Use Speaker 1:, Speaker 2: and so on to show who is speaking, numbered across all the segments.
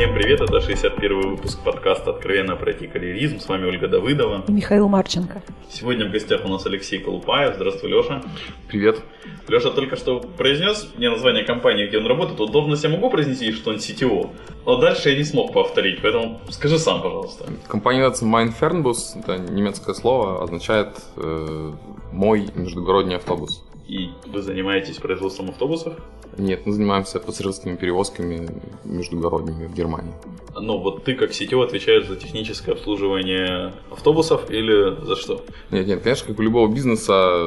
Speaker 1: Всем привет, это 61 выпуск подкаста «Откровенно про IT-карьеризм». С вами Ольга Давыдова.
Speaker 2: И Михаил Марченко.
Speaker 1: Сегодня в гостях у нас Алексей Колупаев. Здравствуй, Леша.
Speaker 3: Привет.
Speaker 1: Леша только что произнес мне название компании, где он работает. Вот должность я могу произнести, что он CTO. Но дальше я не смог повторить, поэтому скажи сам, пожалуйста.
Speaker 3: Компания называется Mindfernbus. Это немецкое слово, означает э, «мой междугородний автобус».
Speaker 1: И вы занимаетесь производством автобусов?
Speaker 3: Нет, мы занимаемся пассажирскими перевозками междугородними в Германии.
Speaker 1: Ну, вот ты как CTO отвечаешь за техническое обслуживание автобусов или за что?
Speaker 3: Нет, нет, конечно, как у любого бизнеса,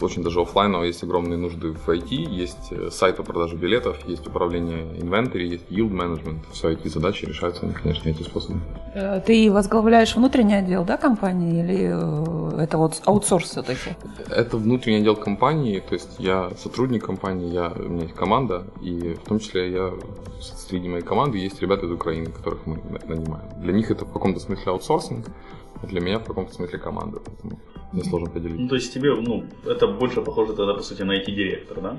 Speaker 3: очень даже офлайнового, есть огромные нужды в IT, есть э, сайт по продаже билетов, есть управление инвентарь, есть yield management. Все эти задачи решаются, конечно, эти способы.
Speaker 2: Э, ты возглавляешь внутренний отдел, да, компании, или э, это вот аутсорс все-таки?
Speaker 3: Это внутренний отдел компании, то есть я сотрудник компании, я, у меня есть команда, и в том числе я среди моей команды есть ребята из Украины, которых мы нанимаем. Для них это в каком-то смысле аутсорсинг, а для меня в каком-то смысле команда, поэтому мне сложно поделить.
Speaker 1: Ну, то есть тебе, ну, это больше похоже тогда, по сути, на IT-директор, да?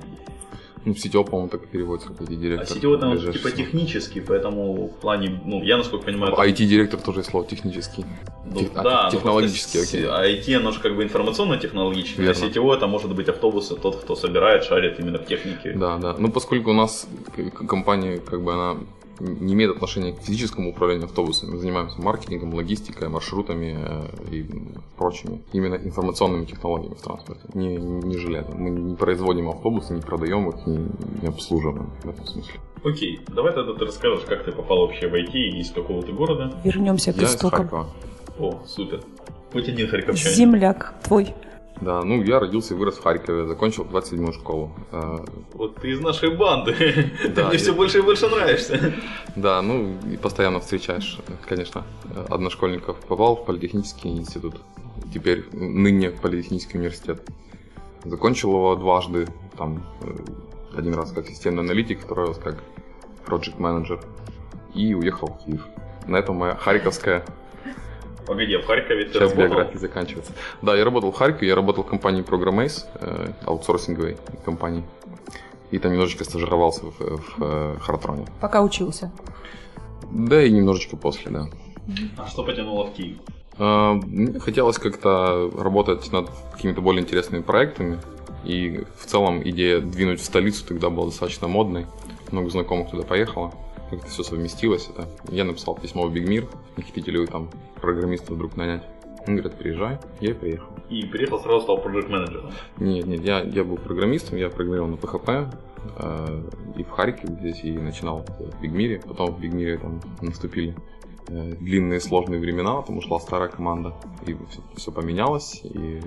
Speaker 3: Ну, CTO, по-моему, так и переводится, как IT-директор.
Speaker 1: А CTO там типа технический, поэтому в плане, ну, я насколько понимаю...
Speaker 3: А IT-директор тоже слово технический.
Speaker 1: Ну, Тех, да,
Speaker 3: а, технологический, окей.
Speaker 1: А IT, оно же как бы информационно-технологичный, а CTO это может быть автобусы, тот, кто собирает, шарит именно в технике.
Speaker 3: Да, да. Ну, поскольку у нас компания, как бы она не имеет отношения к физическому управлению автобусами. Мы занимаемся маркетингом, логистикой, маршрутами э, и прочими, именно информационными технологиями в транспорте, не, не железом. Мы не производим автобусы, не продаем их, не, не обслуживаем в этом смысле.
Speaker 1: Окей, давай тогда ты расскажешь, как ты попал вообще в IT и из какого ты города?
Speaker 2: Вернемся к
Speaker 3: Я
Speaker 2: истокам.
Speaker 1: О, супер. Хоть один харьковчанин.
Speaker 2: Земляк твой.
Speaker 3: Да, ну я родился и вырос в Харькове, закончил 27-ю школу. Э,
Speaker 1: Вот ты из нашей банды. Ты
Speaker 3: Да,
Speaker 1: мне
Speaker 3: я-
Speaker 1: все больше и больше нравишься.
Speaker 3: Да, ну и постоянно встречаешь, конечно, одношкольников. Попал в политехнический институт, теперь ныне политехнический университет. Закончил его дважды, там э, один раз как системный аналитик, второй раз как project менеджер и уехал в Киев. На этом моя харьковская
Speaker 1: Погоди, в Харькове ты
Speaker 3: часть
Speaker 1: работал?
Speaker 3: биографии заканчивается. Да, я работал в Харькове, я работал в компании Programace, э, аутсорсинговой компании. И там немножечко стажировался в, в э, Хартроне.
Speaker 2: Пока учился.
Speaker 3: Да и немножечко после, да.
Speaker 1: А что потянуло в Киев?
Speaker 3: А, Мне хотелось как-то работать над какими-то более интересными проектами. И в целом идея двинуть в столицу тогда была достаточно модной. Много знакомых туда поехало. Как-то все совместилось. Это. Я написал письмо в Big Mir. Не хотите ли вы там программиста вдруг нанять? Он говорит, приезжай. Я и приехал.
Speaker 1: И приехал сразу стал проект менеджером.
Speaker 3: Нет, нет, я, я был программистом, я программировал на PHP. э, и в Харькове здесь, и начинал в Mir. Потом в Mir там наступили э, длинные сложные времена, потому что шла старая команда, и все, поменялось, и,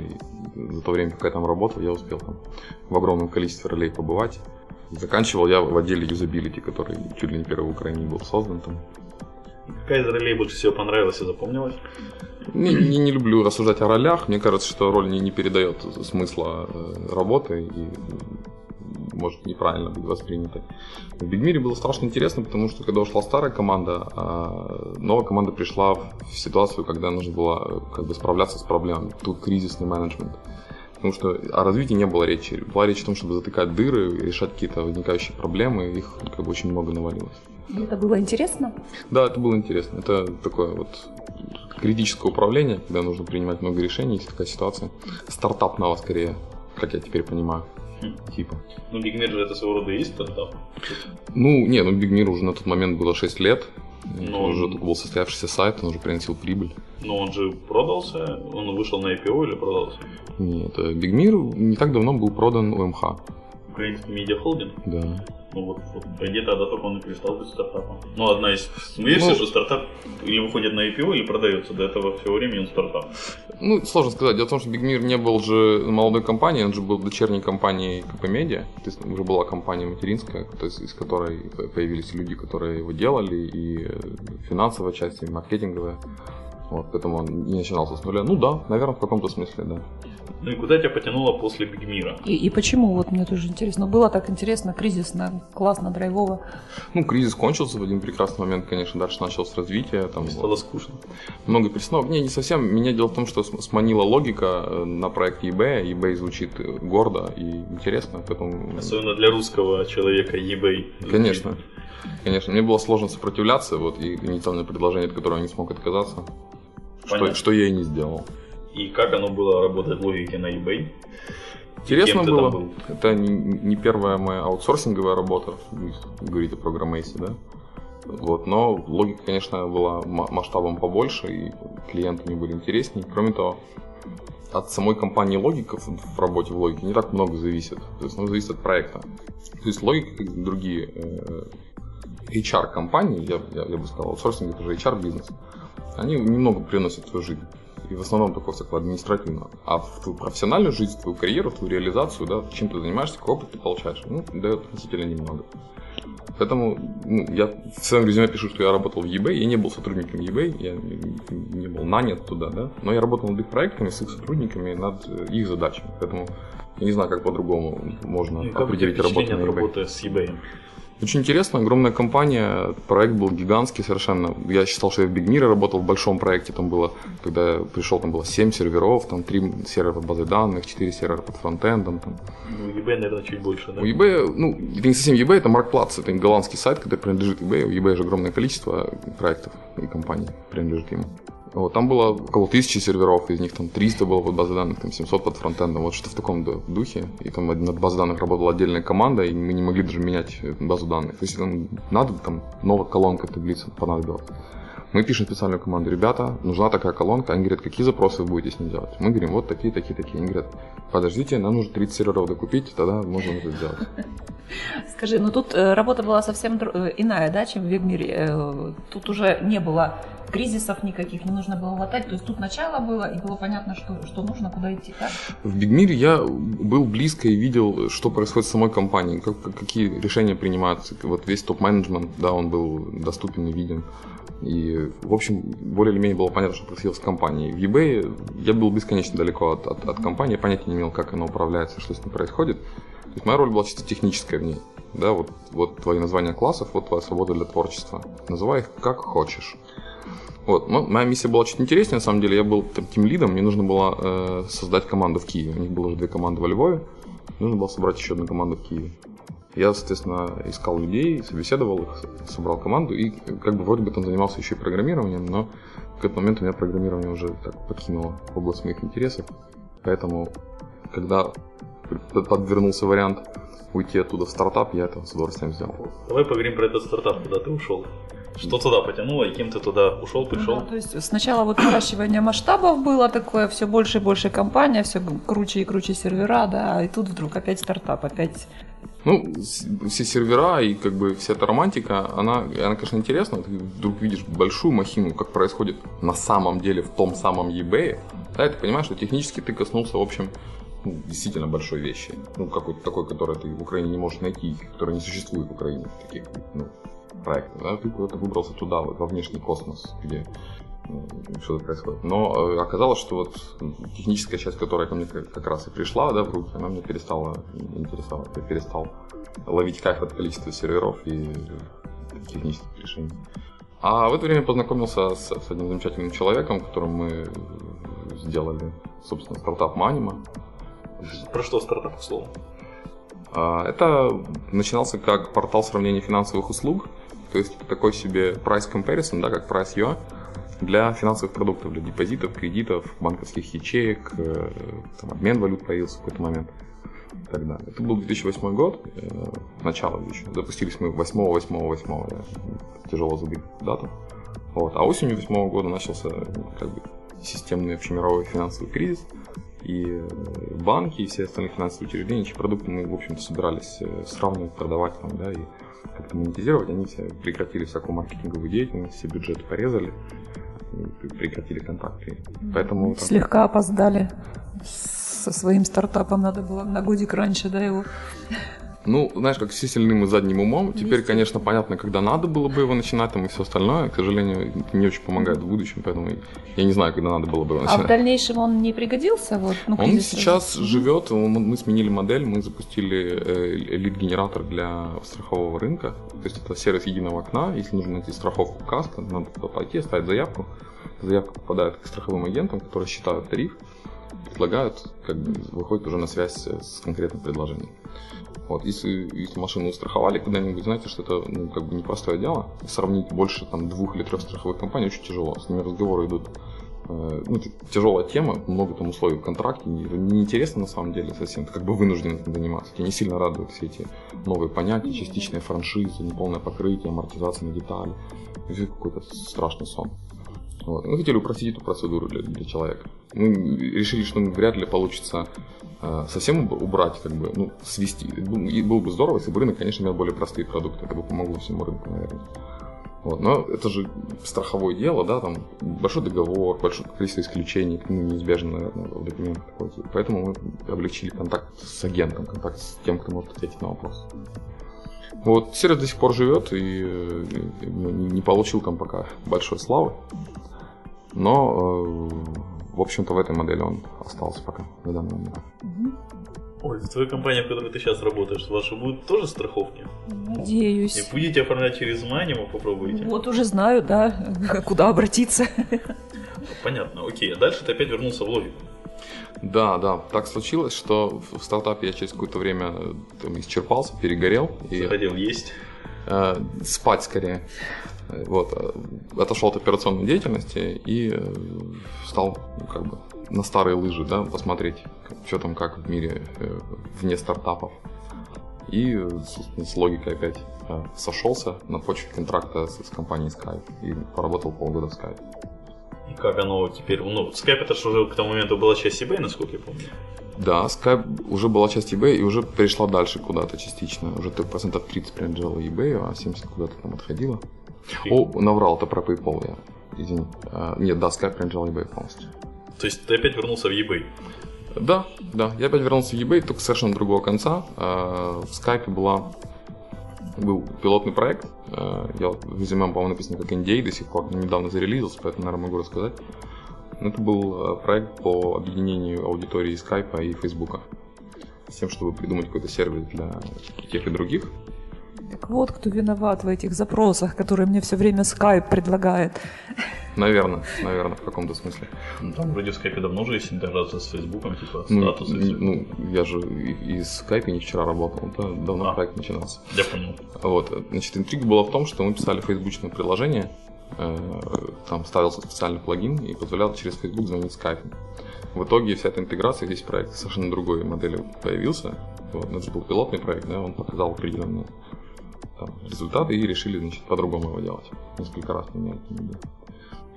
Speaker 3: и за то время, пока я там работал, я успел там в огромном количестве ролей побывать. Заканчивал я в отделе юзабилити, который чуть ли не первый в Украине был создан там.
Speaker 1: Какая из ролей больше всего понравилась и запомнилась?
Speaker 3: Не, не, не люблю рассуждать о ролях. Мне кажется, что роль не, не передает смысла э, работы и может неправильно быть воспринятой. В Бигмире было страшно интересно, потому что когда ушла старая команда, а новая команда пришла в ситуацию, когда нужно было э, как бы справляться с проблемами. Тут кризисный менеджмент. Потому что о развитии не было речи. Была речь о том, чтобы затыкать дыры, решать какие-то возникающие проблемы. Их как бы очень много навалилось.
Speaker 2: И Это было интересно?
Speaker 3: Да, это было интересно. Это такое вот критическое управление, когда нужно принимать много решений, есть такая ситуация. Стартапного скорее, как я теперь понимаю. Типа.
Speaker 1: Ну, Mir же это своего рода и есть стартап.
Speaker 3: Ну, не, ну Mir уже на тот момент было 6 лет. Это уже только был состоявшийся сайт, он уже приносил прибыль.
Speaker 1: Но он же продался, он вышел на IPO или продался?
Speaker 3: Нет, э, Mir не так давно был продан УМХ.
Speaker 1: Украинский медиахолдинг?
Speaker 3: Да.
Speaker 1: Ну вот, вот по идее тогда только он и перестал быть стартапом. Ну, одна из версий,
Speaker 3: Ну-
Speaker 1: что стартап или выходит на IPO, или продается. До этого всего времени он стартап.
Speaker 3: Ну, сложно сказать. Дело в том, что Mir не был же молодой компанией, он же был дочерней компанией КП Медиа. То есть уже была компания материнская, то есть из которой появились люди, которые его делали, и финансовая часть, и маркетинговая. Вот, поэтому он не начинался с нуля. Ну да, наверное, в каком-то смысле, да.
Speaker 1: Ну и куда тебя потянуло после Бигмира?
Speaker 2: И, и почему? Вот мне тоже интересно. Было так интересно, кризисно, классно, драйвово.
Speaker 3: Ну, кризис кончился в один прекрасный момент, конечно, дальше началось развитие. Там,
Speaker 1: Стало
Speaker 3: вот,
Speaker 1: скучно.
Speaker 3: много перестановок. Не, не совсем. Меня дело в том, что см- сманила логика э, на проекте eBay. eBay звучит э, гордо и интересно, поэтому...
Speaker 1: Особенно для русского человека eBay.
Speaker 3: Конечно. Конечно, мне было сложно сопротивляться, вот, и инициальное предложение, от которого я не смог отказаться, что, что я и не сделал.
Speaker 1: И как оно было работать в логике на eBay?
Speaker 3: Интересно было.
Speaker 1: был?
Speaker 3: Это не, не первая моя аутсорсинговая работа, вы говорите про Громейси, да? Вот, но логика, конечно, была ма- масштабом побольше, и клиенты мне были интереснее. Кроме того, от самой компании логика в, работе в логике не так много зависит. То есть, ну, зависит от проекта. То есть логика, как другие э, HR-компании, я, я, я бы сказал, аутсорсинг это же HR-бизнес, они немного приносят в твою жизнь. И в основном только всякого административного. А в твою профессиональную жизнь, в твою карьеру, в твою реализацию, да, чем ты занимаешься, какой опыт ты получаешь, ну, дает относительно немного. Поэтому ну, я в своем резюме пишу, что я работал в eBay, я не был сотрудником eBay, я не- был нанят туда, да, но я работал над их проектами с их сотрудниками, над их задачами. Поэтому я не знаю, как по-другому можно
Speaker 1: И
Speaker 3: определить работу на eBay.
Speaker 1: работы с eBay?
Speaker 3: Очень интересно, огромная компания, проект был гигантский совершенно. Я считал, что я в Big Mira работал в большом проекте, там было, когда я пришел, там было 7 серверов, там 3 сервера под базой данных, 4 сервера под фронтендом. Там.
Speaker 1: Ну, eBay, наверное, чуть больше, да?
Speaker 3: У eBay, ну, это не совсем eBay, это Marketplace, это голландский сайт, который принадлежит eBay. У eBay же огромное количество проектов и компаний принадлежит ему. Вот, там было около тысячи серверов, из них там 300 было под базой данных, там 700 под фронтендом, вот что в таком ду- духе. И там над базой данных работала отдельная команда, и мы не могли даже менять э, базу данных. Если там надо, там новая колонка таблицы понадобилась. Мы пишем специальную команду, ребята, нужна такая колонка. Они говорят, какие запросы вы будете с ней делать? Мы говорим, вот такие, такие, такие. Они говорят, подождите, нам нужно 30 серверов докупить, тогда можем это сделать.
Speaker 2: Скажи, ну тут э, работа была совсем э, иная, да, чем в Вегмире. Э, Тут уже не было кризисов никаких, не нужно было латать. То есть тут начало было, и было понятно, что, что нужно, куда идти, так?
Speaker 3: В Бигмире я был близко и видел, что происходит с самой компанией, как, как- какие решения принимаются. Вот весь топ-менеджмент, да, он был доступен и виден. И, в общем, более или менее было понятно, что происходило с компанией. В eBay я был бесконечно далеко от, от, от компании, понятия не имел, как оно управляется, что с ним происходит. То есть моя роль была чисто техническая в ней. Да, вот, вот твои названия классов, вот твоя свобода для творчества. Называй их как хочешь. Вот, но моя миссия была чуть интереснее, на самом деле. Я был там тим лидом, мне нужно было э, создать команду в Киеве. У них было уже две команды во Львове. Нужно было собрать еще одну команду в Киеве. Я, соответственно, искал людей, собеседовал их, собрал команду и как бы вроде бы там занимался еще и программированием, но в какой-то момент у меня программирование уже так покинуло область моих интересов. Поэтому, когда подвернулся вариант уйти оттуда в стартап, я это с удовольствием сделал.
Speaker 1: Давай поговорим про этот стартап, куда ты ушел. Что туда потянуло, и кем ты туда ушел, пришел?
Speaker 2: Ну да, то есть сначала вот наращивание масштабов было такое, все больше и больше компания, все круче и круче сервера, да, и тут вдруг опять стартап, опять
Speaker 3: Ну, все сервера и как бы вся эта романтика, она, она конечно, интересна. Ты вдруг видишь большую махину, как происходит на самом деле в том самом eBay. Да, и ты понимаешь, что технически ты коснулся, в общем, ну, действительно большой вещи. Ну, какой-то такой, который ты в Украине не можешь найти, который не существует в Украине, таких ну, проектов. Да? Ты куда-то выбрался туда, вот, во внешний космос, где что-то происходит. Но э, оказалось, что вот техническая часть, которая ко мне как, как раз и пришла да, в руки, она мне перестала интересовать. Я перестал ловить кайф от количества серверов и технических решений. А в это время познакомился с, с одним замечательным человеком, которым мы сделали, собственно, стартап Манима.
Speaker 1: Про что стартап, к слову?
Speaker 3: А, Это начинался как портал сравнения финансовых услуг, то есть такой себе price comparison, да, как Price.ua, для финансовых продуктов, для депозитов, кредитов, банковских ячеек, э, там, обмен валют появился в какой-то момент. далее. Это был 2008 год, э, начало еще. Запустились мы 8 8 8 тяжело забыть дату. Вот. А осенью 2008 года начался как бы системный общемировой финансовый кризис. И э, банки, и все остальные финансовые учреждения, чьи продукты мы, в общем-то, собирались сравнивать, продавать там, да, и как-то монетизировать, они все прекратили всякую маркетинговую деятельность, все бюджеты порезали, прекратили контакты. Поэтому
Speaker 2: слегка опоздали со своим стартапом, надо было на годик раньше, да, его
Speaker 3: Ну, знаешь, как все сильным и задним умом. Теперь,
Speaker 2: Вместе.
Speaker 3: конечно, понятно, когда надо было бы его начинать там и все остальное. К сожалению, не очень помогает в будущем, поэтому я не знаю, когда надо было бы его
Speaker 2: А в
Speaker 3: начинать.
Speaker 2: дальнейшем он не пригодился? Вот, ну,
Speaker 3: Он сейчас
Speaker 2: разы-
Speaker 3: живет, он- мы сменили модель, мы запустили э, лид-генератор для страхового рынка. То есть это сервис единого окна. Если нужно найти страховку каска, надо туда пойти, оставить заявку. Заявка попадает к страховым агентам, которые считают тариф, предлагают, как бы выходит уже на связь с конкретным предложением. Вот, если, если машину устраховали когда-нибудь, знаете, что это ну, как бы непростое дело. Сравнить больше там, двух или трех страховых компаний очень тяжело. С ними разговоры идут Э, ну, тяжелая тема, много там условий в контракте, не- неинтересно на самом деле совсем, ты как бы вынужден этим заниматься. Тебя не сильно радуют все эти новые понятия, частичная франшиза, неполное покрытие, амортизация на детали. Это какой-то страшный сон. Вот. Мы хотели упростить эту процедуру для, для человека. Мы решили, что вряд ли получится э, совсем уб- убрать, как бы, ну, свести. И было бы здорово, если бы рынок, конечно, имел более простые продукты. Это бы помогло всему рынку, наверное. Вот, но это же страховое дело, да, там большой договор, большое количество исключений, ну, неизбежно, наверное, в документах. Поэтому мы облегчили контакт с агентом, контакт с тем, кто может ответить на вопрос. Вот, сервис до сих пор живет и ну, не получил там пока большой славы. Но, э, в общем-то, в этой модели он остался пока на данный момент.
Speaker 1: Ой, в твоей компании, в которой ты сейчас работаешь, ваши будут тоже страховки?
Speaker 2: Надеюсь.
Speaker 1: И будете оформлять через Манимо, попробуйте.
Speaker 2: Вот уже знаю, да, куда обратиться.
Speaker 1: Понятно, окей. А дальше ты опять вернулся в логику.
Speaker 3: Да, да, так случилось, что в стартапе я через какое-то время э, там, исчерпался, перегорел. И
Speaker 1: Захотел есть.
Speaker 3: э, спать скорее. Вот, э, отошел от операционной деятельности и э, стал ну, как бы на старые лыжи, да, посмотреть, что там как в мире э, вне стартапов. И собственно, с логикой опять сошелся на почве контракта с, с компанией Skype и поработал полгода в Skype.
Speaker 1: И как оно теперь... Ну, Skype это же уже к тому моменту была часть eBay, насколько я помню.
Speaker 3: Да, Skype уже была часть eBay и уже перешла дальше куда-то частично. Уже процентов 30 принадлежала eBay, а 70 куда-то там отходила. О, наврал, это про PayPal я. Извини. А, нет, да, Skype принадлежал eBay полностью.
Speaker 1: То есть ты опять вернулся в eBay.
Speaker 3: Да, да, я опять вернулся в eBay, только совершенно другого конца. А, В Skype была был пилотный проект. А, Я в резюме, по-моему, написано как NDA до сих пор, но недавно зарелизился, поэтому, наверное, могу рассказать. Это был а, проект по объединению аудитории Skype и Facebook. С тем, чтобы придумать какой-то сервис для тех и других.
Speaker 2: Так вот, кто виноват в этих запросах, которые мне все время Skype предлагает.
Speaker 3: Наверное, наверное, в каком-то смысле.
Speaker 1: Ну, Там вроде в Skype давно уже есть интеграция с Фейсбуком, типа
Speaker 3: Ну,
Speaker 1: статусы. и всё.
Speaker 3: ну, я же и- из Skype не вчера работал, это давно
Speaker 1: А.
Speaker 3: проект начинался.
Speaker 1: Я понял.
Speaker 3: Вот, значит, интрига была в том, что мы писали фейсбучное приложение, э, там ставился специальный плагин и позволял через Facebook звонить Skype. В итоге вся эта интеграция, весь проект совершенно другой модели появился. Вот, это же был пилотный проект, да, он показал определенные там, результаты и решили, значит, по-другому его делать. Несколько раз менять.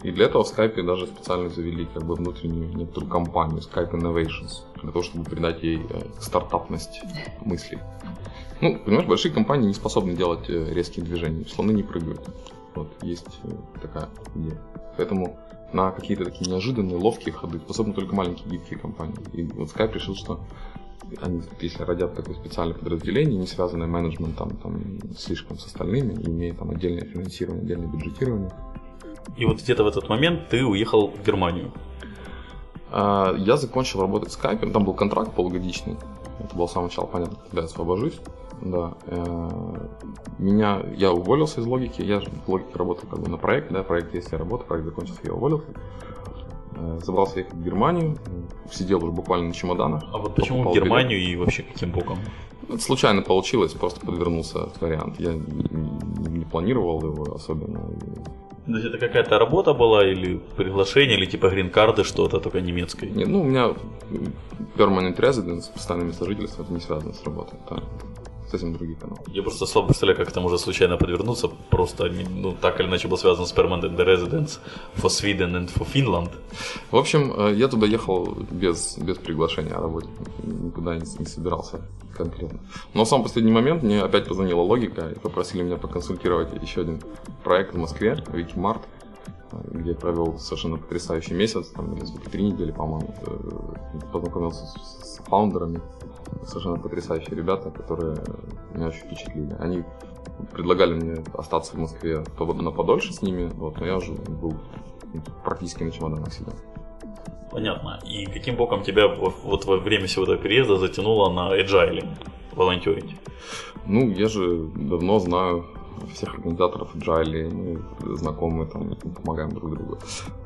Speaker 3: И для этого в Skype даже специально завели как бы внутреннюю некоторую компанию Skype Innovations, для того, чтобы придать ей э, стартапность мыслей. Ну, понимаешь, большие компании не способны делать э, резкие движения, слоны не прыгают. Вот, есть э, такая идея. Поэтому на какие-то такие неожиданные, ловкие ходы способны только маленькие гибкие компании. И вот Skype решил, что они, если родят такое специальное подразделение, не связанное менеджментом там, слишком с остальными, имея там отдельное финансирование, отдельное бюджетирование,
Speaker 1: И вот где-то в этот момент ты уехал в Германию.
Speaker 3: А, Я закончил работать в Skype, там был контракт полугодичный. Это было с самого начала понятно, когда я освобожусь. Да. э, Меня, я уволился из логики, я в логике работал как бы на проект, да, проект есть я работаю, проект закончился, я уволился. Э, Забрался ехать в Германию, сидел уже буквально на чемоданах.
Speaker 1: А вот почему в Германию и вообще каким боком?
Speaker 3: билет. Это случайно получилось, просто подвернулся вариант. Я не, планировал его особенно.
Speaker 1: То есть это какая-то работа была или приглашение, или типа грин-карты, что-то только немецкой?
Speaker 3: Не, ну, у меня permanent residence, постоянное место жительства, это не связано с работой. Это совсем другие каналы.
Speaker 1: Я просто слабо представляю, как это может случайно подвернуться. Просто, ну, так или иначе было связано с Permanent Residence for Sweden and for Finland.
Speaker 3: В общем, э, я туда ехал без, без приглашения о работе. Никуда не, не собирался конкретно. Но в самый последний момент мне опять позвонила логика и попросили меня поконсультировать еще один проект в Москве, Викимарт. где я провел совершенно потрясающий месяц, там, или сколько, три недели, по-моему, э, познакомился с, с фаундерами, совершенно потрясающие ребята, которые меня очень впечатлили. Они предлагали мне остаться в Москве на подольше с ними, вот, но я уже был практически на чемоданах сидел.
Speaker 1: Понятно. И каким боком тебя вот во время всего этого переезда затянуло на agile волонтерить?
Speaker 3: Ну, я же давно знаю всех организаторов Agile, мы знакомы, там, помогаем друг другу.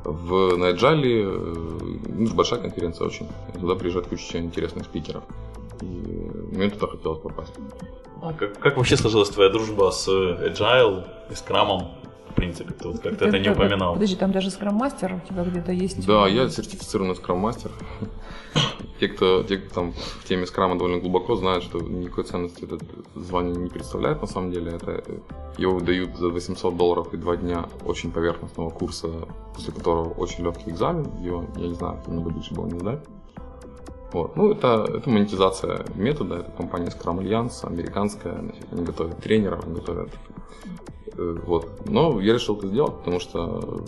Speaker 3: В, на Agile э, ну, большая конференция очень. Туда приезжает куча интересных спикеров. И мне туда хотелось попасть.
Speaker 1: А как, как вообще сложилась твоя дружба с Agile и Scrum? В принципе, ты вот как-то это не упоминал.
Speaker 2: Подожди, там даже скрам-мастер у тебя где-то есть?
Speaker 3: Да, я сертифицированный скрам-мастер. Те, кто, те, кто там в теме скрама довольно глубоко, знают, что никакой ценности это звание не представляет на самом деле. Это его дают за 800 долларов и два дня очень поверхностного курса, после которого очень легкий экзамен. Его, я не знаю, много больше было не сдать. Вот. Ну, это, это монетизация метода, это компания Scrum Alliance, американская, значит, они готовят тренеров, они готовят э, вот. Но я решил это сделать, потому что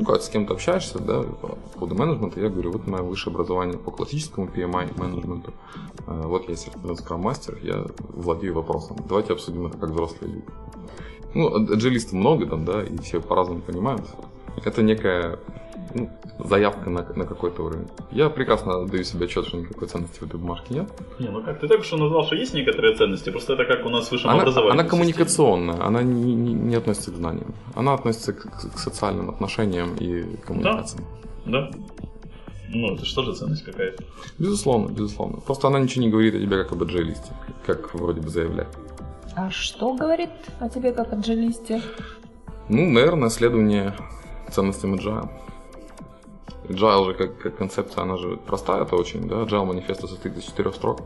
Speaker 3: ну, когда с кем-то общаешься, да, по поводу менеджмента, я говорю, вот мое высшее образование по классическому PMI менеджменту, э, вот я сертифицированный скрам-мастер, я владею вопросом. Давайте обсудим это как взрослые люди. Ну, аджилистов много там, да, и все по-разному понимают. Это некая ну, заявка на, на какой-то уровень. Я прекрасно даю себе отчет, что никакой ценности в этой бумажке нет.
Speaker 1: Не, ну как, ты только что назвал, что есть некоторые ценности, просто это как у нас в высшем
Speaker 3: она,
Speaker 1: образовании.
Speaker 3: Она коммуникационная, системе. она не, не, не относится к знаниям. Она относится к, к социальным отношениям и коммуникациям.
Speaker 1: Да? да. Ну, это что же ценность какая-то?
Speaker 3: Безусловно, безусловно. Просто она ничего не говорит о тебе как об аджелисте, как вроде бы заявляет.
Speaker 2: А что говорит о тебе как аджелисте?
Speaker 3: Ну, наверное, следование ценностям agile. Agile же как, как концепция, она же простая это очень, да, Agile манифеста состоит из четырех строк.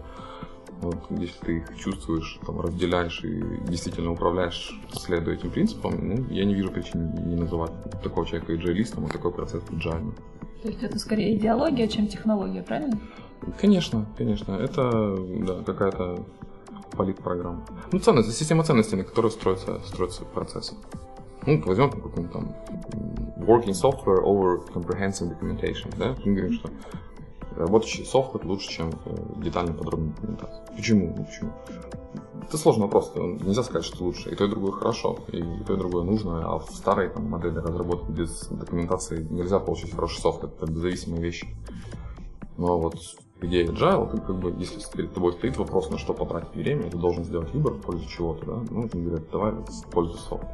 Speaker 3: Вот, если ты их чувствуешь, там, разделяешь и действительно управляешь, следуя этим принципам, ну, я не вижу причин не называть такого человека agile а такой процесс agile.
Speaker 2: То есть это скорее идеология, чем технология, правильно?
Speaker 3: Конечно, конечно. Это да, какая-то политпрограмма. Ну, ценность, система ценностей, на которой строится, строится процесс. Ну, возьмем какой-нибудь там working software over comprehensive documentation, да? Мы говорим, что работающий софтвер лучше, чем э, детальная подробная документация. Почему? Ну, почему? Это сложный вопрос. Нельзя сказать, что лучше. И то, и другое хорошо, и то, и другое нужно. А в старой там, модели разработки без документации нельзя получить хороший софт. Это зависимые вещи. Но вот идея agile, ты как бы, если перед тобой стоит вопрос, на что потратить время, ты должен сделать выбор в пользу чего-то, да, ну, говорят, давай в пользу софта.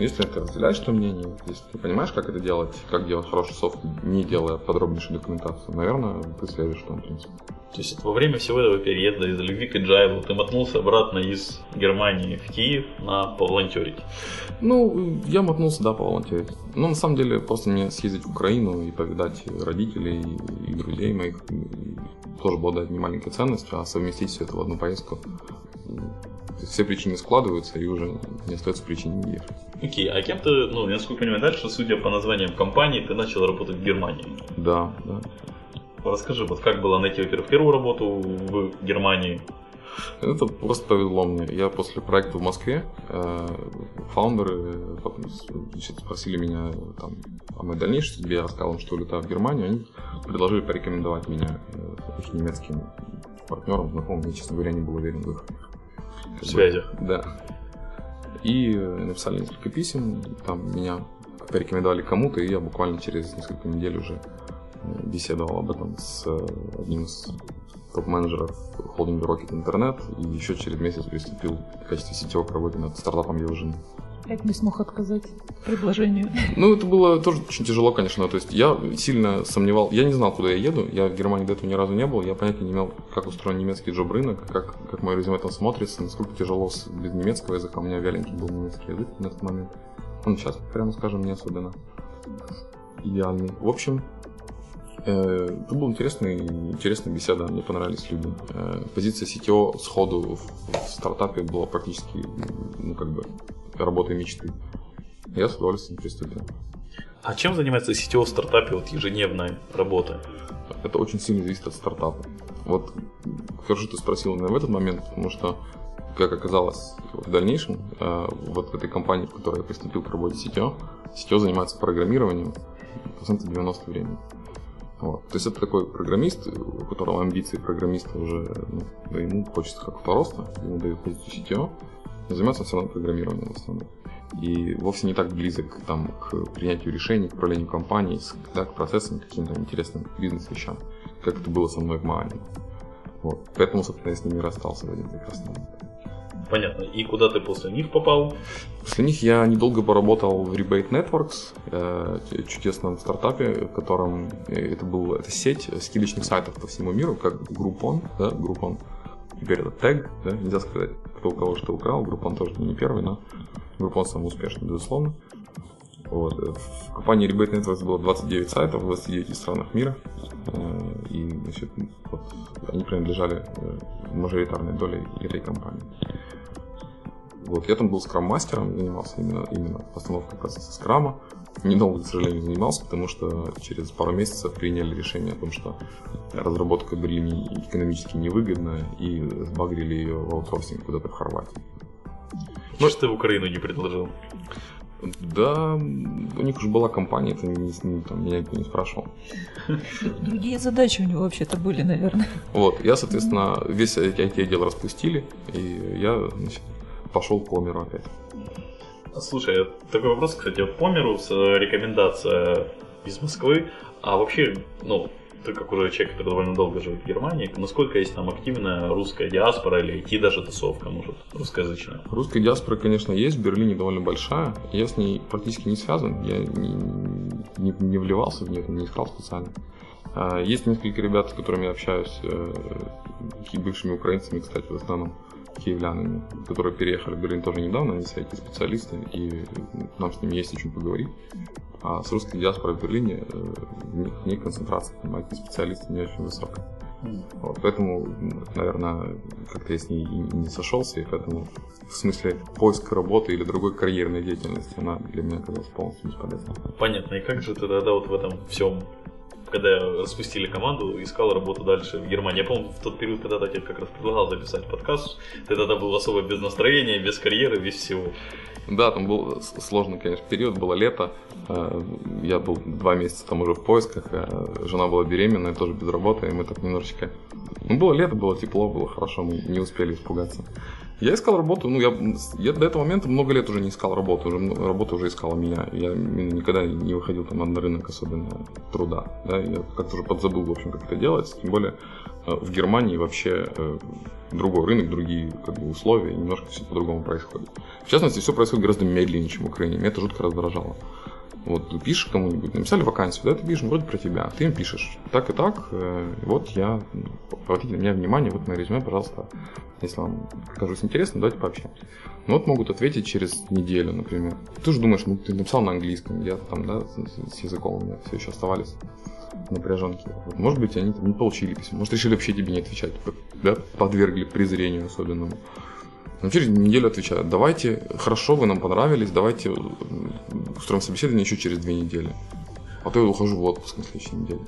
Speaker 3: Если ты разделяешь то мнение, если ты понимаешь, как это делать, как делать хороший софт, не делая подробнейшую документацию, наверное, ты следуешь в том принципе.
Speaker 1: То есть во время всего этого переезда из любви к agile ты мотнулся обратно из Германии в Киев на поволонтерить?
Speaker 3: Ну, я мотнулся, да, поволонтерить. Но на самом деле просто мне съездить в Украину и повидать родителей и друзей моих тоже было дать немаленькой ценностью, а совместить все это в одну поездку все причины складываются, и уже не остается причин не ехать.
Speaker 1: Окей, okay, а кем ты, ну, насколько я понимаю, дальше, судя по названиям компании, ты начал работать в Германии?
Speaker 3: Да, да.
Speaker 1: Расскажи, вот как было найти, во-первых, первую работу в Германии?
Speaker 3: Это просто повезло мне. Я после проекта в Москве, э, фаундеры значит, спросили меня там, о моей дальнейшей судьбе, я рассказал им, что улетаю в Германию, они предложили порекомендовать меня э, их немецким партнерам, знакомым, я, честно говоря, не был уверен в их
Speaker 1: в связях.
Speaker 3: Да. И написали несколько писем, там меня порекомендовали кому-то, и я буквально через несколько недель уже беседовал об этом с э, одним из топ-менеджеров холдинга Rocket Internet, и еще через месяц приступил в качестве сетевого к работе над стартапом Евжин.
Speaker 2: Как не смог отказать предложению?
Speaker 3: Ну, это было тоже очень тяжело, конечно. То есть я сильно сомневал, я не знал, куда я еду. Я в Германии до этого ни разу не был. Я понятия не имел, как устроен немецкий джоб-рынок, как, как мое резюме там смотрится, насколько тяжело без немецкого языка. У меня вяленький был немецкий язык на этот момент. Он сейчас, прямо скажем, не особенно идеальный. В общем, это был интересный, интересная беседа, мне понравились люди. Э, позиция CTO сходу в стартапе была практически, ну, как бы, работой мечты. Я с удовольствием приступил.
Speaker 1: А чем занимается CTO в стартапе вот ежедневная работа?
Speaker 3: Это очень сильно зависит от стартапа. Вот хорошо ты спросил меня в этот момент, потому что как оказалось в дальнейшем, э, вот в этой компании, в которой я приступил к работе CTO, CTO занимается программированием процентов 90 времени. Вот. То есть это такой программист, у которого амбиции программиста уже, ну, ему хочется как-то роста, ему дают позицию CTO, но занимается все равно программированием в основном. И вовсе не так близок там, к принятию решений, к управлению компанией, да, к процессам, к каким-то интересным бизнес-вещам, как это было со мной в Маане. Вот. Поэтому, собственно, я с ними расстался в один прекрасный момент.
Speaker 1: Понятно. И куда ты после них попал?
Speaker 3: После них я недолго поработал в Rebate Networks, э, чудесном стартапе, в котором э, это был это сеть скидочных сайтов по всему миру, как Groupon, да, Groupon. Теперь это тег, да, нельзя сказать, кто у кого что украл, Groupon тоже не первый, но Groupon самый успешный, безусловно. Вот. В компании Rebate Networks было 29 сайтов в 29 странах мира. Э, и значит, вот, они принадлежали мажоритарной долей этой компании. Вот, я там был скрам-мастером, занимался именно, именно постановкой процесса скрама. Недолго, к сожалению, занимался, потому что через пару месяцев приняли решение о том, что разработка в Берлине экономически невыгодна, и сбагрили ее в аутсорсинг куда-то в Хорватии.
Speaker 1: Что ты в Украину не предложил?
Speaker 3: Да, у них уже была компания, это не, не, там, меня никто не спрашивал.
Speaker 2: Другие задачи у него вообще-то были, наверное.
Speaker 3: Вот, я, соответственно, весь IT-отдел распустили, и я значит, пошел по миру опять.
Speaker 1: Слушай, такой вопрос, кстати, по миру рекомендация из Москвы, а вообще, ну, ты как уже человек, который довольно долго живет в Германии, насколько есть там активная русская диаспора или IT даже тусовка, может, русскоязычная?
Speaker 3: Русская диаспора, конечно, есть, в Берлине довольно большая, я с ней практически не связан, я не, не, не вливался в нее, не искал специально. А, есть несколько ребят, с которыми я общаюсь, э, бывшими украинцами, кстати, в основном киевлянами, которые переехали в Берлин тоже недавно, они IT-специалисты, и нам с ними есть о чем поговорить. А с русской диаспорой в Берлине э, в них концентрация IT-специалистов не очень высокая. Вот, поэтому, наверное, как-то я с ней и не сошелся, и поэтому в смысле поиска работы или другой карьерной деятельности она для меня оказалась полностью бесполезна.
Speaker 1: Понятно. И как же ты тогда вот в этом всем когда распустили команду, искал работу дальше в Германии. Я помню, в тот период, когда тебе как раз предлагал записать подкаст, ты тогда был особо без настроения, без карьеры, без всего.
Speaker 3: Да, там был сложный, конечно, период, было лето. Э, я был два месяца там уже в поисках, э, жена была беременная, тоже без работы, и мы так немножечко... Ну, было лето, было тепло, было хорошо, мы не успели испугаться. Я искал работу, ну, я, я до этого момента много лет уже не искал работу, уже, работа уже искала меня. Я никогда не выходил там на рынок особенно труда, да, я как-то уже подзабыл, в общем, как это делать, тем более э, в Германии вообще э, другой рынок, другие как бы, условия, немножко все по-другому происходит. В частности, все происходит гораздо медленнее, чем в Украине, меня это жутко раздражало. Вот пишешь кому-нибудь, написали вакансию, да, ты пишешь, вроде про тебя, ты им пишешь, так и так, э, вот я, ну, обратите на меня внимание, вот мое резюме, пожалуйста, если вам кажется интересно, давайте пообщаемся. Ну вот могут ответить через неделю, например. Ты же думаешь, ну ты написал на английском, я там, да, с, с языком у меня все еще оставались напряженки. Вот, может быть, они там не получили письмо, может, решили вообще тебе не отвечать, да, подвергли презрению особенному. Но через неделю отвечают, давайте, хорошо, вы нам понравились, давайте устроим собеседование еще через две недели. А то я ухожу в отпуск на следующей неделе.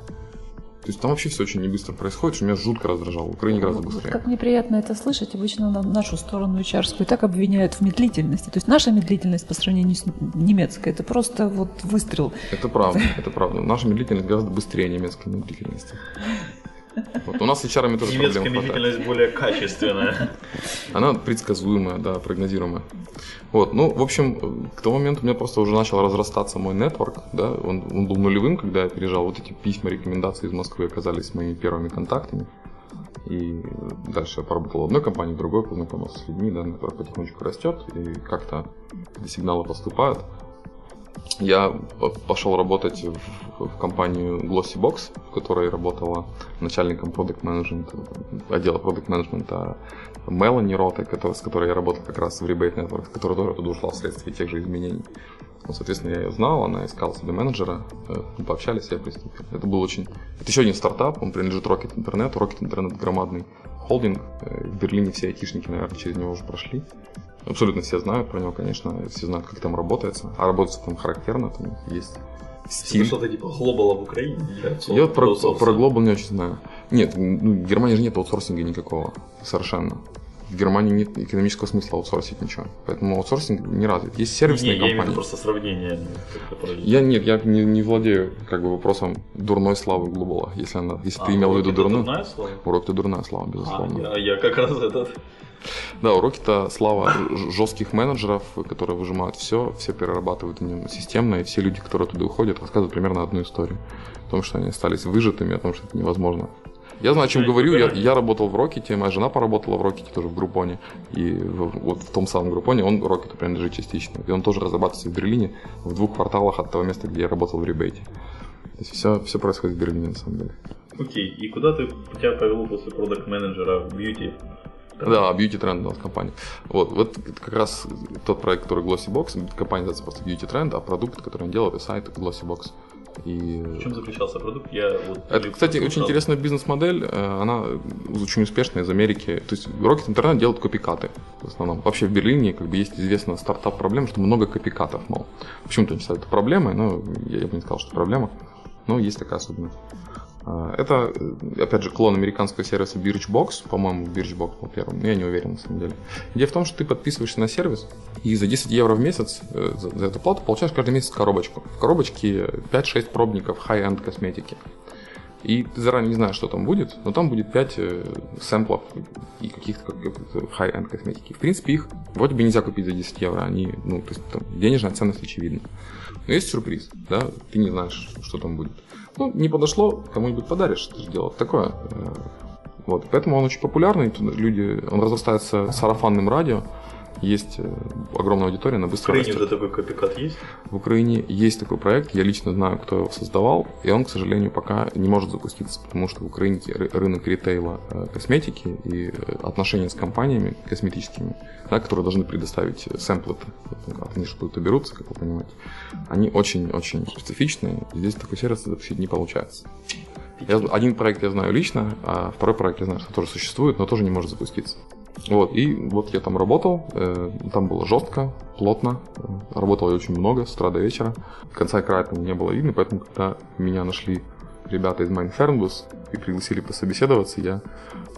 Speaker 3: То есть там вообще все очень не быстро происходит, что меня жутко раздражало. В Украине гораздо быстрее.
Speaker 2: Вот как неприятно это слышать, обычно на нашу сторону hr так обвиняют в медлительности. То есть наша медлительность по сравнению с немецкой, это просто вот выстрел.
Speaker 3: Это правда, это правда. Наша медлительность гораздо быстрее немецкой медлительности. Вот у нас с HR тоже
Speaker 1: Немецкая медлительность более качественная.
Speaker 3: Она предсказуемая, да, прогнозируемая. Вот, ну, в общем, к тому моменту у меня просто уже начал разрастаться мой нетворк, да, он, он был нулевым, когда я переезжал. Вот эти письма, рекомендации из Москвы оказались моими первыми контактами. И дальше я поработал в одной компании, в другой, познакомился с людьми, да, нетворк потихонечку растет, и как-то сигналы поступают я пошел работать в, в компанию Glossybox, в которой работала начальником продукт менеджмента отдела продукт менеджмента Мелани Роты, с которой я работал как раз в Rebate Network, которая тоже туда ушла вследствие тех же изменений. Ну, соответственно, я ее знал, она искала себе менеджера, э, мы пообщались, я приступил. Это был очень... Это еще один стартап, он принадлежит Rocket Internet. Rocket Internet громадный холдинг. Э, в Берлине все айтишники, наверное, через него уже прошли. Абсолютно все знают про него, конечно, все знают, как там работается. А работается там характерно, там есть
Speaker 1: стиль. Что-то типа глобала в Украине?
Speaker 3: Я вот про, про глобал не очень знаю. Нет, ну, в Германии же нет аутсорсинга никакого, совершенно. в Германии нет экономического смысла аутсорсить ничего. Поэтому аутсорсинг не развит. Есть сервисные
Speaker 1: не, я имею
Speaker 3: компании.
Speaker 1: просто сравнение. которые-
Speaker 3: Я нет, я не, не владею как бы вопросом дурной славы Глобала, если она, если ты
Speaker 1: А,
Speaker 3: имел в виду дурную.
Speaker 1: дурная слава?
Speaker 3: Урок это дурная слава,
Speaker 1: А,
Speaker 3: безусловно.
Speaker 1: я, я как раз этот.
Speaker 3: Да, уроки это слава жестких менеджеров, которые выжимают все, все перерабатывают они системно, и все люди, которые туда уходят, рассказывают примерно одну историю. О том, что они остались выжатыми, о том, что это невозможно. Я знаю, о чем говорю. Я, я работал в Рокете, моя жена поработала в Рокете, тоже в Группоне. И в- вот в том самом Группоне он Рокету принадлежит частично. И он тоже разрабатывается в Берлине в двух кварталах от того места, где я работал в Ребейте. То есть все, все происходит в Берлине, на самом деле.
Speaker 1: Окей, и куда ты тебя повело после продакт менеджера в бьюти?
Speaker 3: Да, Beauty Trend у нас компания. Вот, вот как раз тот проект, который Glossy Box, компания называется просто Beauty Trend, а продукт, который он делает, это сайт Glossy Box. И
Speaker 1: В чем заключался продукт? Я вот
Speaker 3: это, кстати, очень интересная бизнес-модель, э, она очень успешная из Америки. То есть Rocket Internet делает копикаты в основном. Вообще в Берлине как бы есть известная стартап-проблема, что много копикатов, мол. Почему-то они считают это проблемой, но я, бы не сказал, что проблема. Но есть такая особенность. А, Это, э, опять же, клон американского сервиса Birchbox, по-моему, Birchbox был первым, но я не уверен на самом деле. Идея в том, что ты подписываешься на сервис, и за 10 евро в месяц э, за, эту плату получаешь каждый месяц коробочку. В коробочке 5-6 пробников high-end косметики. И ты заранее не знаешь, что там будет, но там будет 5 э, сэмплов и каких-то как- как- high-end косметики. В принципе, их вроде бы нельзя купить за 10 евро, они, ну, то есть там денежная ценность очевидна. Но есть сюрприз, да, ты не знаешь, что там будет. Ну, не подошло, кому-нибудь подаришь, это же дело такое. Э, Вот, поэтому он очень популярный, люди, он разрастается сарафанным радио, есть э, огромная аудитория, она
Speaker 1: В
Speaker 3: быстро
Speaker 1: Украине
Speaker 3: растет.
Speaker 1: уже такой копикат есть?
Speaker 3: В Украине есть такой проект, я лично знаю, кто его создавал, и он, к сожалению, пока не может запуститься, потому что в Украине ры- рынок ритейла э, косметики и э, отношения с компаниями косметическими, да, которые должны предоставить сэмплы, от них что-то берутся, как вы понимаете, они очень-очень специфичные, здесь такой сервис запустить не получается. Я, один проект я знаю лично, а второй проект я знаю, что тоже существует, но тоже не может запуститься. Вот, и вот я там работал, э, там было жестко, плотно, э, работал я очень много, с утра до вечера, конца и края там не было видно, поэтому когда меня нашли ребята из Mindfernbus и пригласили пособеседоваться, я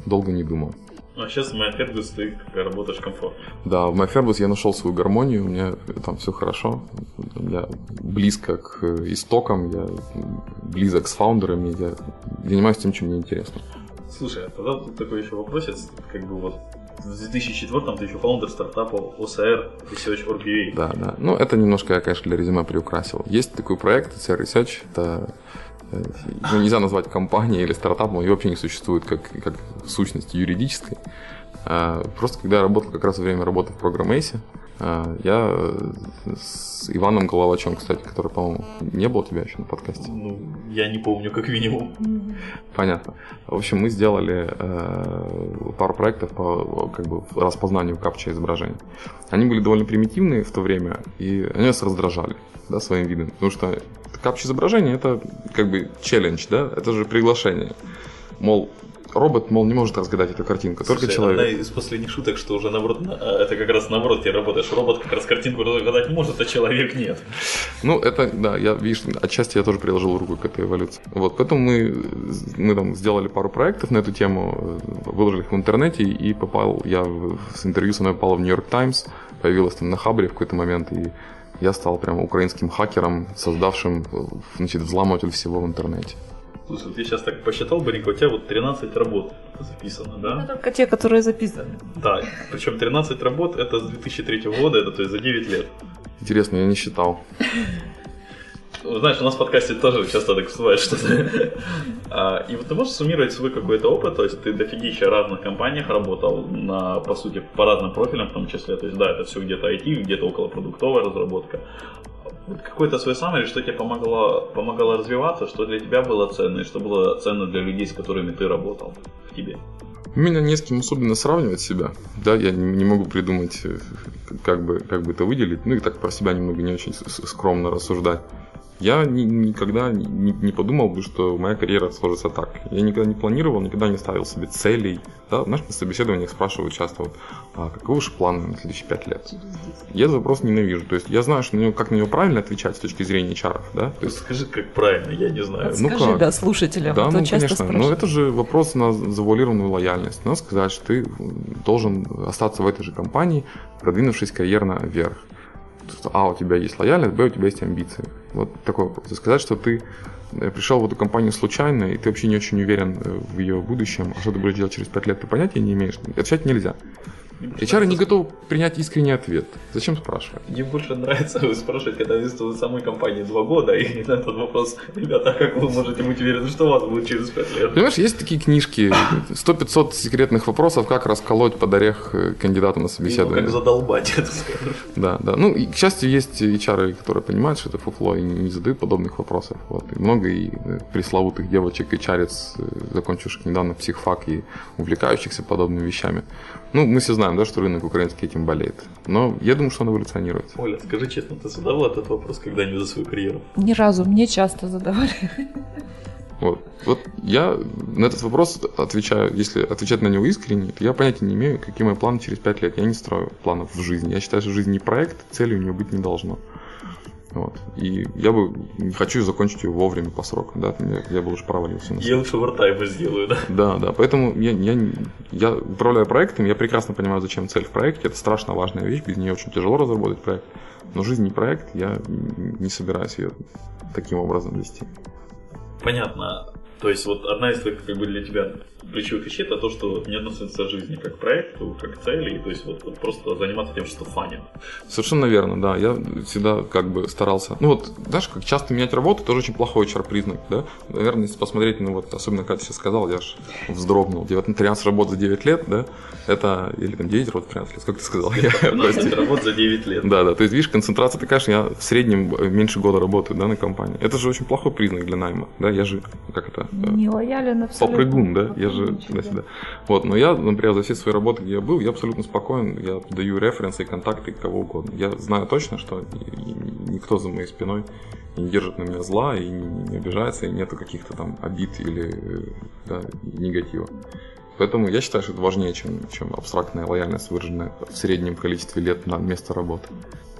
Speaker 3: долго не думал.
Speaker 1: А сейчас в MeinFernbus ты работаешь комфортно.
Speaker 3: Да, в MeinFernbus я нашел свою гармонию, у меня там все хорошо. Я близко к истокам, я близок с founder ами, я занимаюсь тем, чем мне интересно.
Speaker 1: Слушай, а тогда тут такой еще вопросец, как бы вот в 2004 ты еще founder стартапа OCR Research RBA.
Speaker 3: Да, да. Ну, это немножко я, конечно, для резюме приукрасил. Есть такой проект, CR Research, это э, ну, нельзя назвать компанией или стартапом, и вообще не существует как, как сущности юридической. А, Просто когда я работал как раз во время работы в программейсе, а, я э, с Иваном Головачем, кстати, который, по-моему, не был у тебя еще на подкасте.
Speaker 1: Ну, я не помню, как минимум.
Speaker 3: Понятно. В общем, мы сделали э, пару проектов по как бы, распознанию капча изображений. Они были довольно примитивные в то время, и они нас раздражали да, своим видом. Потому что капча изображения это как бы челлендж, да, это же приглашение. Мол, робот, мол, не может разгадать эту картинку, только
Speaker 1: Слушай,
Speaker 3: человек.
Speaker 1: Одна из последних шуток, что уже наоборот, на- а, это как раз наоборот, ты работаешь. Робот как раз картинку разгадать может, а человек нет.
Speaker 3: Ну, это, да, я, видишь, отчасти я тоже приложил руку к этой эволюции. Вот, поэтому мы, мы там сделали пару проектов на эту тему, э, выложили их в интернете, и попал, я с интервью со мной попал в Нью-Йорк Таймс, появилась там на Хабре в какой-то момент, и я стал прям украинским хакером, создавшим, э, значит, взламыватель всего в интернете.
Speaker 1: Слушай, ты сейчас так посчитал, Боренька, у тебя вот 13 работ записано,
Speaker 2: Это
Speaker 1: да?
Speaker 2: только те, которые записаны.
Speaker 1: Да, причем 13 работ это с 2003 года, это то есть за 9 лет.
Speaker 3: Интересно, я не считал.
Speaker 1: Ну, Знаешь, у нас в подкасте тоже часто так бывает что-то. А, И вот ты можешь суммировать свой какой-то опыт, то есть ты дофигища разных компаниях работал, на, по сути, по разным профилям в том числе. То есть, да, это все где-то IT, где-то около продуктовая разработка. Какой-то свой саммари, что тебе помогало, помогало развиваться, что для тебя было ценно, и что было ценно для людей, с которыми ты работал в тебе.
Speaker 3: Меня не с кем особенно сравнивать себя. Да, я не могу придумать, э, как бы, как бы это выделить. Ну и так про себя немного не очень скромно рассуждать. Я ни- никогда не, не подумал бы, что моя карьера сложится так. Я никогда не планировал, никогда не ставил себе целей. Да? Знаешь, на собеседованиях спрашивают часто, вот, а каковы ваши планы на следующие пять лет? Я этот вопрос ненавижу. То есть я знаю, что на него, как на него правильно отвечать с точки зрения HR. Да? То есть,
Speaker 1: Скажи, как правильно, я не знаю.
Speaker 3: Ну
Speaker 2: Скажи,
Speaker 3: как?
Speaker 2: да, слушателям.
Speaker 3: да,
Speaker 2: а
Speaker 3: ну
Speaker 2: часто
Speaker 3: конечно. Но
Speaker 2: спрашивают.
Speaker 3: это же вопрос на завуалированную лояльность. Надо сказать, что ты должен остаться в этой же компании, продвинувшись карьерно вверх. А, у тебя есть лояльность, Б, у тебя есть амбиции. Вот такой вопрос. Сказать, что ты э, пришел в эту компанию случайно, и ты вообще не очень уверен э, в ее будущем, а что ты будешь делать через 5 лет, ты понятия не имеешь. Отвечать нельзя. HR не готов принять искренний ответ. Зачем спрашивать?
Speaker 1: Мне больше нравится спрашивать, когда из той самой компании два года, и на этот вопрос, ребята, а как вы можете быть уверены, что у вас будет через пять лет?
Speaker 3: Понимаешь, есть такие книжки, 100-500 секретных вопросов, как расколоть под орех э, кандидата на
Speaker 1: Ну,
Speaker 3: собеседование.
Speaker 1: как задолбать это скажешь.
Speaker 3: Да, да. Ну, и, к счастью, есть HR, которые понимают, что это фуфло и не, задают подобных вопросов. Вот. И много и э, пресловутых девочек и чарец, закончивших недавно психфак и увлекающихся подобными вещами. Ну, мы все знаем, да, что рынок украинский этим болеет. Но я думаю, что он эволюционирует.
Speaker 1: Оля, скажи честно, ты задавал этот вопрос когда-нибудь за свою карьеру?
Speaker 2: Ни разу, мне часто задавали.
Speaker 3: Вот. вот я на этот вопрос отвечаю, если отвечать на него искренне, то я понятия не имею, какие мои планы через 5 лет. Я не строю планов в жизни. Я считаю, что жизнь не проект, цели у нее быть не должно. Вот. И я бы хочу закончить ее вовремя по срокам, да, я, я бы уже провалился. На
Speaker 1: Я лучше вартаймы сделаю, да?
Speaker 3: Да, да, поэтому я, я, не- я управляю проектом, я прекрасно понимаю, зачем цель в проекте, это страшно важная вещь, без нее очень тяжело разработать проект, но жизнь не проект, я не собираюсь ее таким образом вести.
Speaker 1: Понятно. То есть вот одна из твоих как бы для тебя ключевых вещей это то, что не относится к жизни как к проекту, как к цели, то есть вот, вот просто заниматься тем, что фанит.
Speaker 3: Совершенно верно, да. Я всегда как бы старался. Ну вот, знаешь, как часто менять работу, тоже очень плохой HR-признак, да. Наверное, если посмотреть, ну вот, особенно ты сейчас сказал, я аж вздрогнул. 9 13 работ за 9 лет, да, это, или там 9 работ 13 лет, сколько ты сказал? Я,
Speaker 1: 15
Speaker 3: прости.
Speaker 1: работ за 9 лет.
Speaker 3: Да, да, то есть, видишь, концентрация такая, что я в среднем меньше года работаю, да, на компании. Это же очень плохой признак для найма, да, я же, как это, э,
Speaker 2: Не лоялен абсолютно.
Speaker 3: попрыгун, да, я же
Speaker 2: да.
Speaker 3: туда-сюда. Вот, но я, например, за все свои работы, где я был, я абсолютно спокоен, я даю референсы и контакты кого угодно. Я знаю точно, что никто за моей спиной не держит на меня зла и не, не обижается, и нету каких-то там обид или э, да, негатива. Поэтому я считаю, что это важнее, чем, чем абстрактная лояльность, выраженная в среднем количестве лет на место работы.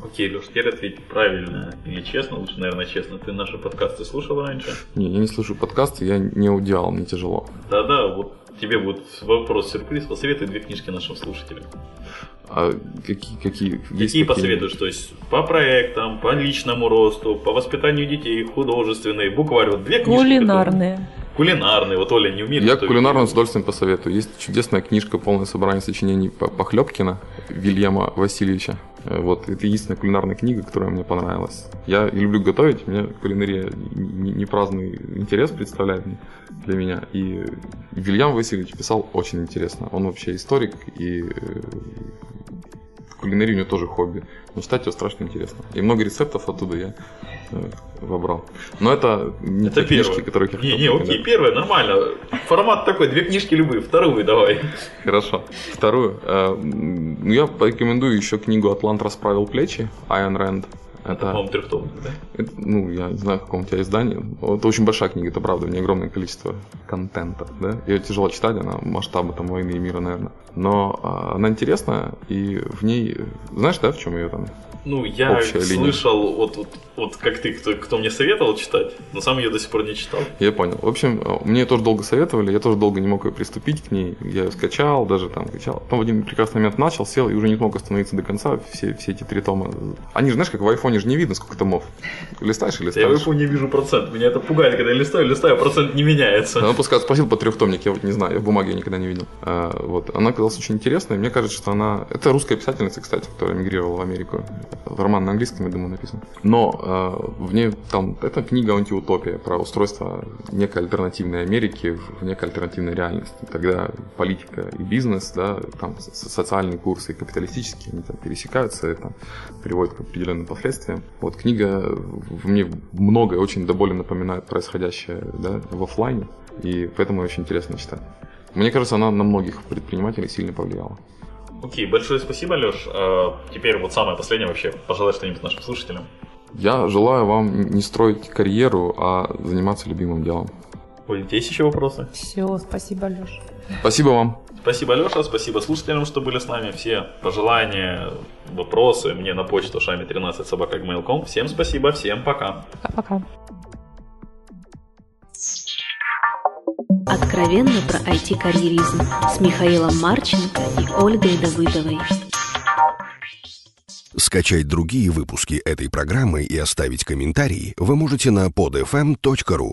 Speaker 1: Окей, Леш, теперь ответь правильно или честно, лучше, наверное, честно. Ты наши подкасты слушал раньше?
Speaker 3: Не, я не слушаю подкасты, я не аудиал, мне тяжело.
Speaker 1: Да-да, вот тебе будет вопрос-сюрприз. Посоветуй две книжки нашим слушателям.
Speaker 3: А какие, какие,
Speaker 1: Какие посоветуешь? То есть по проектам, по личному росту, по воспитанию детей, художественные, букварь. Вот две книжки.
Speaker 2: Кулинарные.
Speaker 1: которые- Кулинарные. Вот Оля не умеет.
Speaker 3: Я кулинарным с удовольствием посоветую. Есть чудесная книжка, полное собрание сочинений По- Похлебкина Вильяма Васильевича. Э, Вот, это единственная кулинарная книга, которая мне понравилась. Я люблю готовить, мне кулинария не, праздный интерес представляет для меня. И Вильям Васильевич писал очень интересно. Он вообще историк, и э, кулинария у него тоже хобби. Но читать его страшно интересно. И много рецептов оттуда я э, вобрал. Но это не
Speaker 1: Это
Speaker 3: те книжки,
Speaker 1: первое.
Speaker 3: которых я
Speaker 1: Не, не, окей, первое, нормально. Формат такой, две книжки любые, вторую давай.
Speaker 3: Хорошо. Вторую. э, ну, я порекомендую еще книгу «Атлант расправил плечи» Айн Рэнд.
Speaker 1: Это, по-моему, трехтомник, да?
Speaker 3: это, ну, я не знаю, в каком у тебя издании. Это очень большая книга, это правда, в ней огромное количество контента, да. Ее тяжело читать, она масштаба там войны и мира, наверное. Но а, она интересная, и в ней, знаешь, да, в чем ее там?
Speaker 1: Ну, я
Speaker 3: Общая линия.
Speaker 1: слышал, вот, вот, вот как ты, кто, кто мне советовал читать, но сам ее до сих пор не читал.
Speaker 3: Я понял. В общем, э, мне ее тоже долго советовали, я тоже долго не мог ее приступить к ней. Я ее скачал, даже там качал. Потом в один прекрасный момент начал, сел и уже не смог остановиться до конца. Все, все эти три тома. Они же, знаешь, как в айфоне же не видно, сколько томов. Листаешь и
Speaker 1: Я в
Speaker 3: листаешь.
Speaker 1: iPhone не вижу процент. Меня это пугает, когда я листаю, листаю, процент не меняется.
Speaker 3: Она пускай спросил по трехтомник, я вот не знаю, я в бумаге ее никогда не видел. А, вот. Она оказалась очень интересной. Мне кажется, что она... Это русская писательница, кстати, которая эмигрировала в Америку. Роман на английском, я думаю, написан. Но а, в ней там... Это книга антиутопия про устройство некой альтернативной Америки в в некой альтернативной реальности. Когда политика и бизнес, да, там со- социальные курсы и капиталистические, они там пересекаются, это приводит к определенным последствиям. Вот книга в мне многое очень до боли напоминает происходящее да, в оффлайне, и поэтому очень интересно читать. Мне кажется, она на многих предпринимателей сильно повлияла.
Speaker 1: Окей, большое спасибо, Леш. А, теперь вот самое последнее вообще. Пожелай что-нибудь нашим слушателям.
Speaker 3: Я желаю вам не строить карьеру, а заниматься любимым делом.
Speaker 1: Оль, есть еще вопросы?
Speaker 2: Все, спасибо, Леша.
Speaker 3: Спасибо вам.
Speaker 1: Спасибо, Леша, спасибо слушателям, что были с нами. Все пожелания, вопросы мне на почту шами 13 собакагmail.com. Всем спасибо, всем пока.
Speaker 2: Пока-пока.
Speaker 4: Откровенно про IT-карьеризм с Михаилом Марченко и Ольгой Давыдовой.
Speaker 5: Скачать другие выпуски этой программы и оставить комментарии вы можете на podfm.ru.